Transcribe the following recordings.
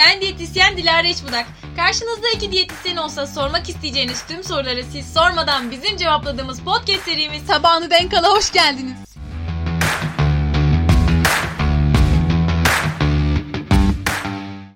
Ben diyetisyen Dilara Eşbudak. Karşınızda iki diyetisyen olsa sormak isteyeceğiniz tüm soruları siz sormadan bizim cevapladığımız podcast serimiz Tabağını denk ala hoş geldiniz.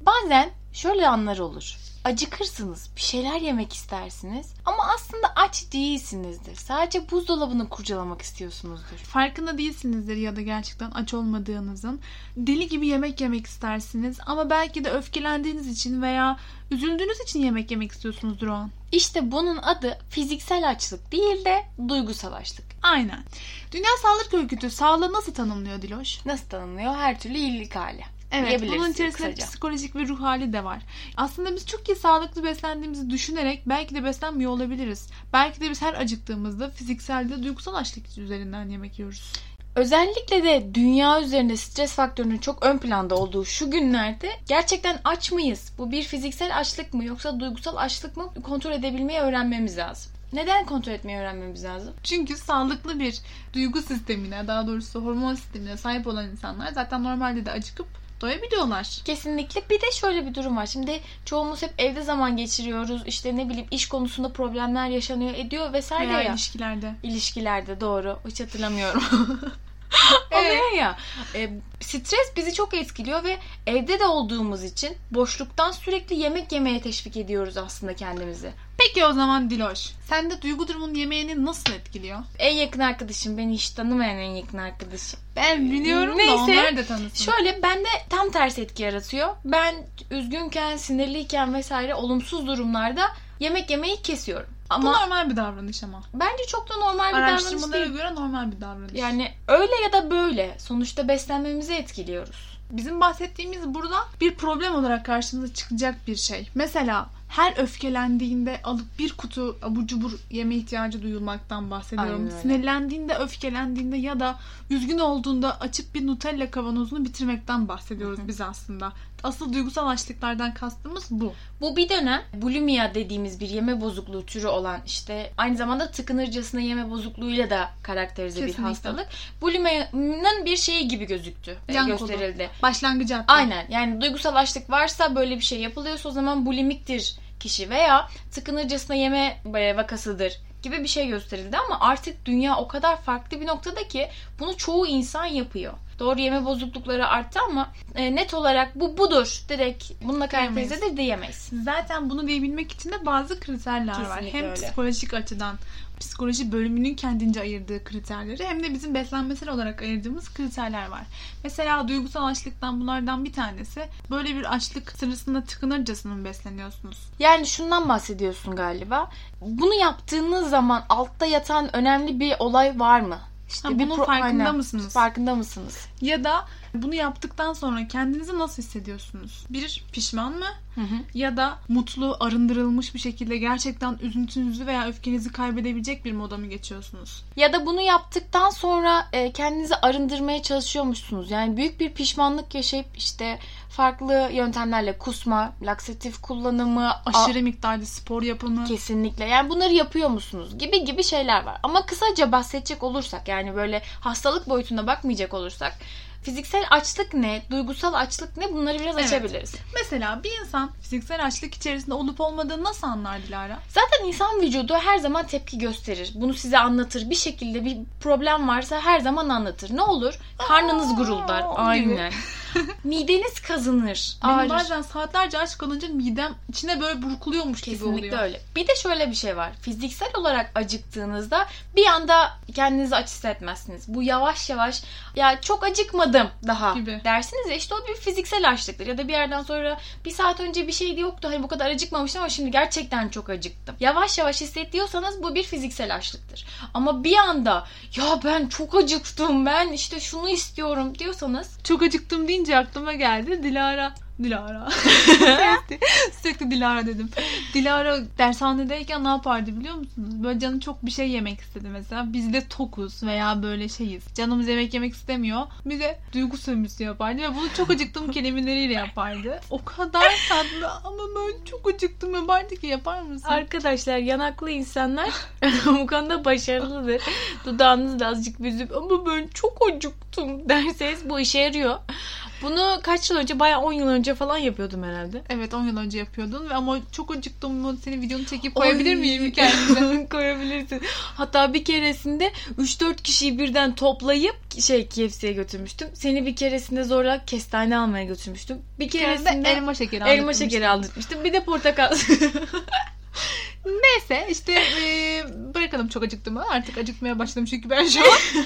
Bazen şöyle anlar olur. Acıkırsınız, bir şeyler yemek istersiniz ama aslında aç değilsinizdir. Sadece buzdolabını kurcalamak istiyorsunuzdur. Farkında değilsinizdir ya da gerçekten aç olmadığınızın. Deli gibi yemek yemek istersiniz ama belki de öfkelendiğiniz için veya üzüldüğünüz için yemek yemek istiyorsunuzdur o an. İşte bunun adı fiziksel açlık değil de duygusal açlık. Aynen. Dünya Sağlık Örgütü sağlığı nasıl tanımlıyor Diloş? Nasıl tanımlıyor? Her türlü iyilik hali. Evet, bunun içerisinde kısaca. psikolojik ve ruh hali de var. Aslında biz çok iyi sağlıklı beslendiğimizi düşünerek belki de beslenmiyor olabiliriz. Belki de biz her acıktığımızda fiziksel de duygusal açlık üzerinden yemek yiyoruz. Özellikle de dünya üzerinde stres faktörünün çok ön planda olduğu şu günlerde gerçekten aç mıyız? Bu bir fiziksel açlık mı yoksa duygusal açlık mı? Kontrol edebilmeyi öğrenmemiz lazım. Neden kontrol etmeyi öğrenmemiz lazım? Çünkü sağlıklı bir duygu sistemine, daha doğrusu hormon sistemine sahip olan insanlar zaten normalde de acıkıp doyabiliyorlar. Kesinlikle. Bir de şöyle bir durum var. Şimdi çoğumuz hep evde zaman geçiriyoruz. İşte ne bileyim iş konusunda problemler yaşanıyor ediyor vesaire Veya ya. ilişkilerde. İlişkilerde doğru. Hiç hatırlamıyorum. Evet. Oluyor ya. E, stres bizi çok etkiliyor ve evde de olduğumuz için boşluktan sürekli yemek yemeye teşvik ediyoruz aslında kendimizi. Peki o zaman Diloş, sende duygu durumun yemeğini nasıl etkiliyor? En yakın arkadaşım beni hiç tanımayan en yakın arkadaşım. Ben biliyorum Neyse, da onlar da tanısın. Şöyle bende tam tersi etki yaratıyor. Ben üzgünken, sinirliyken vesaire olumsuz durumlarda yemek yemeyi kesiyorum. Bu Ama normal bir davranış ama. bence çok da normal bir davranış Araştırmalara değil. göre normal bir davranış. Yani öyle ya da böyle sonuçta beslenmemizi etkiliyoruz. Bizim bahsettiğimiz burada bir problem olarak karşımıza çıkacak bir şey. Mesela her öfkelendiğinde alıp bir kutu abur cubur yeme ihtiyacı duyulmaktan bahsediyorum. Sinirlendiğinde, öfkelendiğinde ya da üzgün olduğunda açıp bir Nutella kavanozunu bitirmekten bahsediyoruz biz aslında. Asıl duygusal açlıklardan kastımız bu. Bu bir dönem bulimia dediğimiz bir yeme bozukluğu türü olan işte aynı zamanda tıkınırcasına yeme bozukluğuyla da karakterize bir Kesinlikle. hastalık. Bulimia'nın bir şeyi gibi gözüktü, e, Can kodu. gösterildi. Başlangıcı hatta. Aynen yani duygusal açlık varsa böyle bir şey yapılıyorsa o zaman bulimiktir kişi veya tıkınırcasına yeme e, vakasıdır gibi bir şey gösterildi ama artık dünya o kadar farklı bir noktada ki bunu çoğu insan yapıyor. Doğru yeme bozuklukları arttı ama e, net olarak bu budur direkt bununla karakterize de diyemeyiz. Zaten bunu diyebilmek için de bazı kriterler var. Kesinlikle Hem öyle. psikolojik açıdan psikoloji bölümünün kendince ayırdığı kriterleri hem de bizim beslenmesel olarak ayırdığımız kriterler var. Mesela duygusal açlıktan bunlardan bir tanesi böyle bir açlık sırasında tıkınırcasına mı besleniyorsunuz? Yani şundan bahsediyorsun galiba. Bunu yaptığınız zaman altta yatan önemli bir olay var mı? İşte Ha, bunun pro- farkında Aynen. mısınız? Farkında mısınız? Ya da bunu yaptıktan sonra kendinizi nasıl hissediyorsunuz? Bir pişman mı? Hı hı. Ya da mutlu, arındırılmış bir şekilde gerçekten üzüntünüzü veya öfkenizi kaybedebilecek bir moda mı geçiyorsunuz? Ya da bunu yaptıktan sonra e, kendinizi arındırmaya çalışıyormuşsunuz. Yani büyük bir pişmanlık yaşayıp işte farklı yöntemlerle kusma, laksatif kullanımı, Aşırı miktarda spor yapımı. Kesinlikle. Yani bunları yapıyor musunuz? Gibi gibi şeyler var. Ama kısaca bahsedecek olursak yani böyle hastalık boyutuna bakmayacak olursak fiziksel açlık ne, duygusal açlık ne bunları biraz Evet. açabiliriz. Mesela bir insan fiziksel açlık içerisinde olup olmadığını nasıl anlar Dilara? Zaten insan vücudu her zaman tepki gösterir. Bunu size anlatır. Bir şekilde bir problem varsa her zaman anlatır. Ne olur? Karnınız guruldar. Aynen. Mideniz kazınır. Benim Ağrır. bazen saatlerce aç kalınca midem içine böyle burkuluyormuş gibi Kesinlikle oluyor. öyle. Bir de şöyle bir şey var. Fiziksel olarak acıktığınızda bir anda kendinizi aç hissetmezsiniz. Bu yavaş yavaş ya çok acıkmadım daha Gibi. dersiniz ya işte o bir fiziksel açlıktır. Ya da bir yerden sonra bir saat önce bir şey yoktu hani bu kadar acıkmamıştım ama şimdi gerçekten çok acıktım. Yavaş yavaş hissediyorsanız bu bir fiziksel açlıktır. Ama bir anda ya ben çok acıktım ben işte şunu istiyorum diyorsanız Çok acıktım deyince aklıma geldi Dilara. Dilara. Sürekli, Dilara dedim. Dilara dershanedeyken ne yapardı biliyor musunuz? Böyle canı çok bir şey yemek istedi mesela. Biz de tokuz veya böyle şeyiz. Canımız yemek yemek istemiyor. Bir de duygu sömürüsü yapardı ve bunu çok acıktım kelimeleriyle yapardı. O kadar tatlı ama böyle çok acıktım yapardı ki yapar mısın? Arkadaşlar yanaklı insanlar bu konuda başarılıdır. Dudağınızı da azıcık büzüp ama ben çok acıktım derseniz bu işe yarıyor. Bunu kaç yıl önce bayağı 10 yıl önce falan yapıyordum herhalde. Evet 10 yıl önce yapıyordun ve ama çok acıktım senin videonu çekip koyabilir miyim kendime? Koyabilirsin. Hatta bir keresinde 3-4 kişiyi birden toplayıp şey KFC'ye götürmüştüm. Seni bir keresinde zorla kestane almaya götürmüştüm. Bir keresinde Keresinde elma şekeri elma şekeri aldırmıştım. Bir de portakal. Neyse işte e, bırakalım çok acıktığımı. Artık acıkmaya başladım çünkü ben şu an.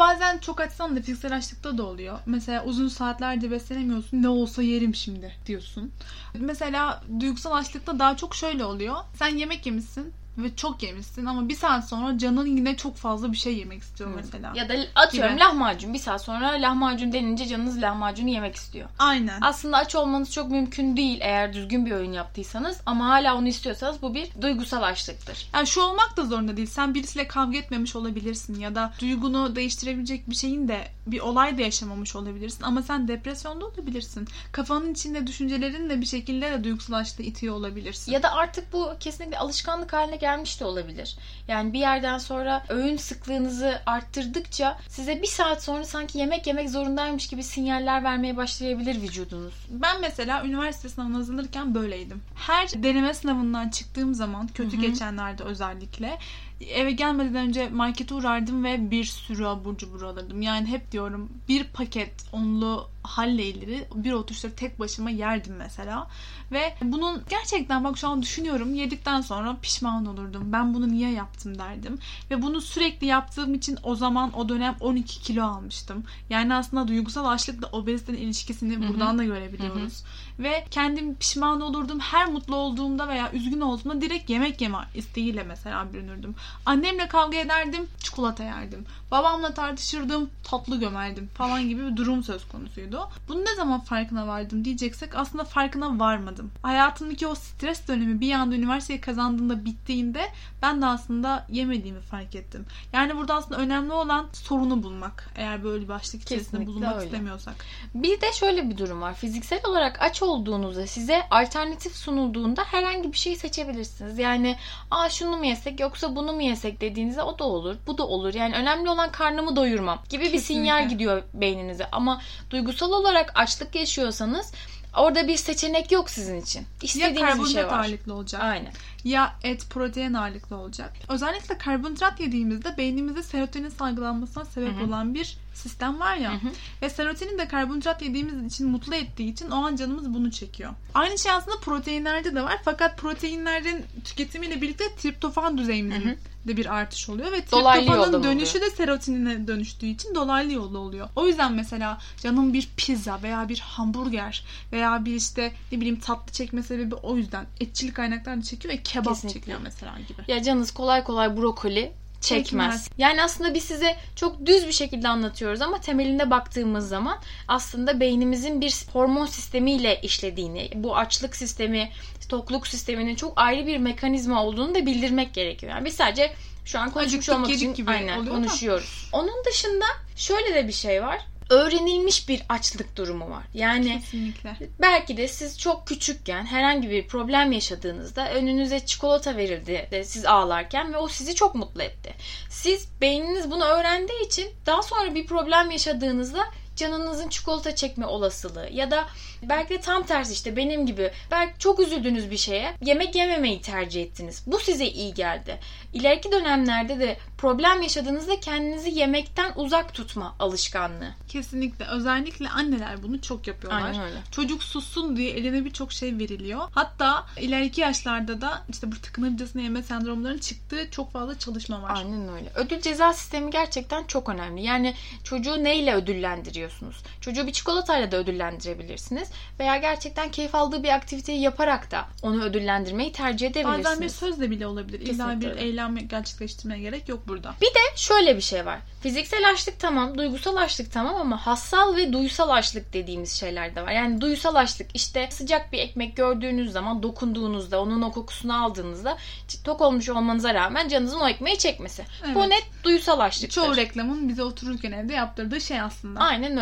Bazen çok açsan da fiziksel açlıkta da oluyor. Mesela uzun saatlerce beslenemiyorsun. Ne olsa yerim şimdi diyorsun. Mesela duygusal açlıkta daha çok şöyle oluyor. Sen yemek yemişsin ve çok yemişsin ama bir saat sonra canın yine çok fazla bir şey yemek istiyor mesela. ya da atıyorum Gibi. lahmacun. Bir saat sonra lahmacun denince canınız lahmacunu yemek istiyor. Aynen. Aslında aç olmanız çok mümkün değil eğer düzgün bir öğün yaptıysanız ama hala onu istiyorsanız bu bir duygusal açlıktır. Yani şu olmak da zorunda değil. Sen birisiyle kavga etmemiş olabilirsin ya da duygunu değiştirebilecek bir şeyin de bir olay da yaşamamış olabilirsin ama sen depresyonda olabilirsin. Kafanın içinde düşüncelerin de bir şekilde de duygusal açlığı itiyor olabilirsin. Ya da artık bu kesinlikle alışkanlık haline gelmiş de olabilir. Yani bir yerden sonra öğün sıklığınızı arttırdıkça size bir saat sonra sanki yemek yemek zorundaymış gibi sinyaller vermeye başlayabilir vücudunuz. Ben mesela üniversite sınavına hazırlanırken böyleydim. Her deneme sınavından çıktığım zaman kötü Hı hı. geçenlerde özellikle eve gelmeden önce markete uğrardım ve bir sürü abur cubur alırdım. Yani hep diyorum bir paket onlu halleyleri bir oturuşta tek başıma yerdim mesela. Ve bunun gerçekten bak şu an düşünüyorum yedikten sonra pişman olurdum. Ben bunu niye yaptım derdim. Ve bunu sürekli yaptığım için o zaman o dönem 12 kilo almıştım. Yani aslında duygusal açlıkla obezitenin ilişkisini Hı hı. buradan da görebiliyoruz. Ve kendim pişman olurdum. Her mutlu olduğumda veya üzgün olduğumda direkt yemek yeme isteğiyle mesela bürünürdüm. Annemle kavga ederdim, çikolata yerdim. Babamla tartışırdım, tatlı gömerdim falan gibi bir durum söz konusuydu. Bunu ne zaman farkına vardım diyeceksek aslında farkına varmadım. Hayatımdaki o stres dönemi bir anda üniversiteyi kazandığında bittiğinde ben de aslında yemediğimi fark ettim. Yani burada aslında önemli olan sorunu bulmak. Eğer böyle bir başlık içerisinde Kesinlikle bulunmak öyle. istemiyorsak. Bir de şöyle bir durum var. Fiziksel olarak aç olduğunuzda size alternatif sunulduğunda herhangi bir şeyi seçebilirsiniz. Yani aa şunu mu yesek yoksa bunu mu yesek dediğinizde o da olur. Bu da olur. Yani önemli olan karnımı doyurmam gibi bir Kesinlikle. sinyal gidiyor beyninize. Ama duygusal olarak açlık yaşıyorsanız orada bir seçenek yok sizin için. Ya İstediğiniz bir karbonhidrat şey var. ağırlıklı olacak. Aynen. ya et protein ağırlıklı olacak. Özellikle karbonhidrat yediğimizde beynimizde serotonin salgılanmasına sebep Hı hı. olan bir sistem var ya. Hı hı. Ve serotonin de karbonhidrat yediğimiz için mutlu ettiği için o an canımız bunu çekiyor. Aynı şey aslında proteinlerde de var. Fakat proteinlerin tüketimiyle birlikte triptofan düzeyimizin Hı hı. de bir artış oluyor. Ve triptofanın dönüşü de serotonine dönüştüğü için dolaylı yolda oluyor. O yüzden mesela canım bir pizza veya bir hamburger veya bir işte ne bileyim tatlı çekme sebebi o yüzden. Etçil kaynaklar da çekiyor ve kebap Kesinlikle. çekiyor mesela gibi. Ya canınız kolay kolay brokoli çekmez. Çekmez. Yani aslında biz size çok düz bir şekilde anlatıyoruz ama temelinde baktığımız zaman aslında beynimizin bir hormon sistemiyle işlediğini, bu açlık sistemi, tokluk sisteminin çok ayrı bir mekanizma olduğunu da bildirmek gerekiyor. Yani biz sadece şu an konuşmuş Acıktık, olmak için gibi aynen konuşuyoruz. Onun dışında şöyle de bir şey var. Öğrenilmiş bir açlık durumu var. Yani Kesinlikle. Belki de siz çok küçükken herhangi bir problem yaşadığınızda önünüze çikolata verildi de siz ağlarken ve o sizi çok mutlu etti. Siz beyniniz bunu öğrendiği için daha sonra bir problem yaşadığınızda canınızın çikolata çekme olasılığı ya da belki de tam tersi işte benim gibi belki çok üzüldüğünüz bir şeye yemek yememeyi tercih ettiniz. Bu size iyi geldi. İleriki dönemlerde de problem yaşadığınızda kendinizi yemekten uzak tutma alışkanlığı. Kesinlikle. Özellikle anneler bunu çok yapıyorlar. Aynen öyle. Çocuk sussun diye eline birçok şey veriliyor. Hatta ileriki yaşlarda da işte bu tıkınırcasına yeme sendromlarının çıktığı çok fazla çalışma var. Aynen öyle. Ödül ceza sistemi gerçekten çok önemli. Yani çocuğu neyle ödüllendiriyorsunuz? Çocuğu bir çikolatayla da ödüllendirebilirsiniz. Veya gerçekten keyif aldığı bir aktiviteyi yaparak da onu ödüllendirmeyi tercih edebilirsiniz. Bazen bir sözle bile olabilir. İlla bir öyle. eylem gerçekleştirmeye gerek yok burada. Bir de şöyle bir şey var. Fiziksel açlık tamam, duygusal açlık tamam ama hassal ve duysal açlık dediğimiz şeyler de var. Yani duysal açlık işte sıcak bir ekmek gördüğünüz zaman dokunduğunuzda, onun o kokusunu aldığınızda tok olmuş olmanıza rağmen canınızın o ekmeği çekmesi. Bu Evet. net duysal açlıktır. Çoğu reklamın bize otururken evde yaptırdığı şey aslında. Aynen öyle.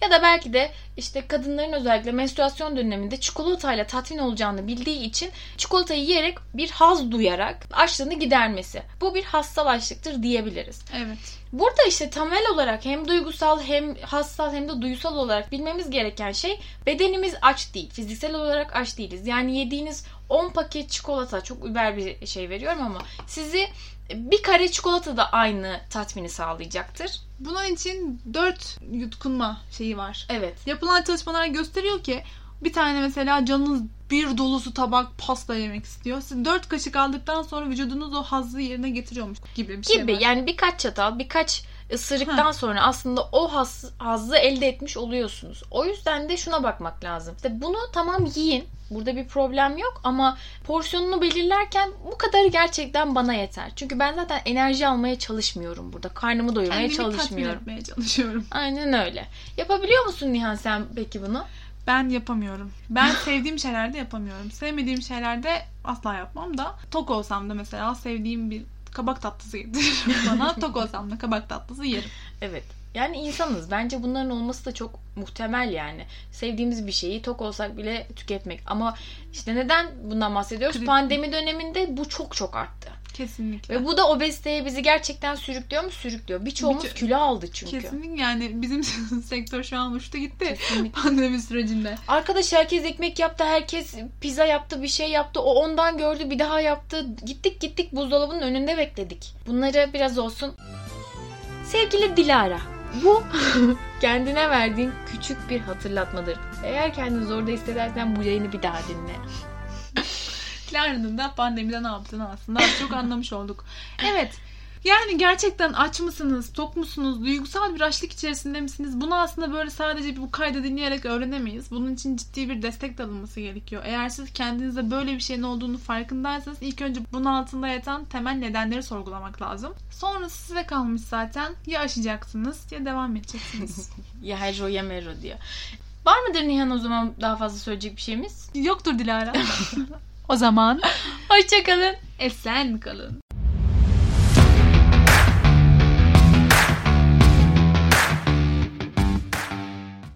Ya da belki de işte kadınların özellikle menstruasyon döneminde çikolatayla tatmin olacağını bildiği için çikolatayı yiyerek bir haz duyarak açlığını gidermesi. Bu bir hassal açlıktır diyebiliriz. Evet. Burada işte temel olarak hem duygusal hem hassal hem de duysal olarak bilmemiz gereken şey bedenimiz aç değil. Fiziksel olarak aç değiliz. Yani yediğiniz 10 paket çikolata çok über bir şey veriyorum ama sizi bir kare çikolata da aynı tatmini sağlayacaktır. Bunun için 4 yutkunma şeyi var. Evet. Yapılan çalışmalar gösteriyor ki bir tane mesela canınız bir dolusu tabak pasta yemek istiyor. Siz 4 kaşık aldıktan sonra vücudunuz o hazzı yerine getiriyormuş gibi bir şey Gibi yani birkaç çatal birkaç ısırıktan sonra aslında o haz, hazzı elde etmiş oluyorsunuz. O yüzden de şuna bakmak lazım. İşte bunu tamam yiyin. Burada bir problem yok ama porsiyonunu belirlerken bu kadarı gerçekten bana yeter. Çünkü ben zaten enerji almaya çalışmıyorum burada. Karnımı doyurmaya Kendimi çalışmıyorum. etmeye çalışıyorum. Aynen öyle. Yapabiliyor musun Nihan sen peki bunu? Ben yapamıyorum. Ben sevdiğim şeylerde yapamıyorum. Sevmediğim şeylerde asla yapmam da. Tok olsam da mesela sevdiğim bir kabak tatlısı yediririm bana. Tok olsam da kabak tatlısı yerim. Evet. Yani insanız. Bence bunların olması da çok muhtemel yani. Sevdiğimiz bir şeyi tok olsak bile tüketmek. Ama işte neden bundan bahsediyoruz? Pandemi döneminde bu çok çok arttı. Kesinlikle. Ve bu da obeziteye bizi gerçekten sürüklüyor mu? Sürüklüyor. Birçoğumuz Birço- kilo aldı çünkü. Kesinlikle yani bizim sektör şu an uçtu gitti. Kesinlikle. Pandemi sürecinde. Arkadaş herkes ekmek yaptı, herkes pizza yaptı, bir şey yaptı. O ondan gördü, bir daha yaptı. Gittik gittik buzdolabının önünde bekledik. Bunları biraz olsun. Sevgili Dilara, bu kendine verdiğin küçük bir hatırlatmadır. Eğer kendini zorda hissedersen bu yayını bir daha dinle. Clara'nın da pandemide ne yaptığını aslında çok anlamış olduk. Evet. Yani gerçekten aç mısınız, tok musunuz, duygusal bir açlık içerisinde misiniz? Bunu aslında böyle sadece bu kaydı dinleyerek öğrenemeyiz. Bunun için ciddi bir destek de alınması gerekiyor. Eğer siz kendinizde böyle bir şeyin olduğunu farkındaysanız ilk önce bunun altında yatan temel nedenleri sorgulamak lazım. Sonrası size kalmış zaten. Ya aşacaksınız ya devam edeceksiniz. Ya hero ya mero diyor. Var mıdır Nihan o zaman daha fazla söyleyecek bir şeyimiz? Yoktur Dilara. o zaman Hoşçakalın. esen kalın.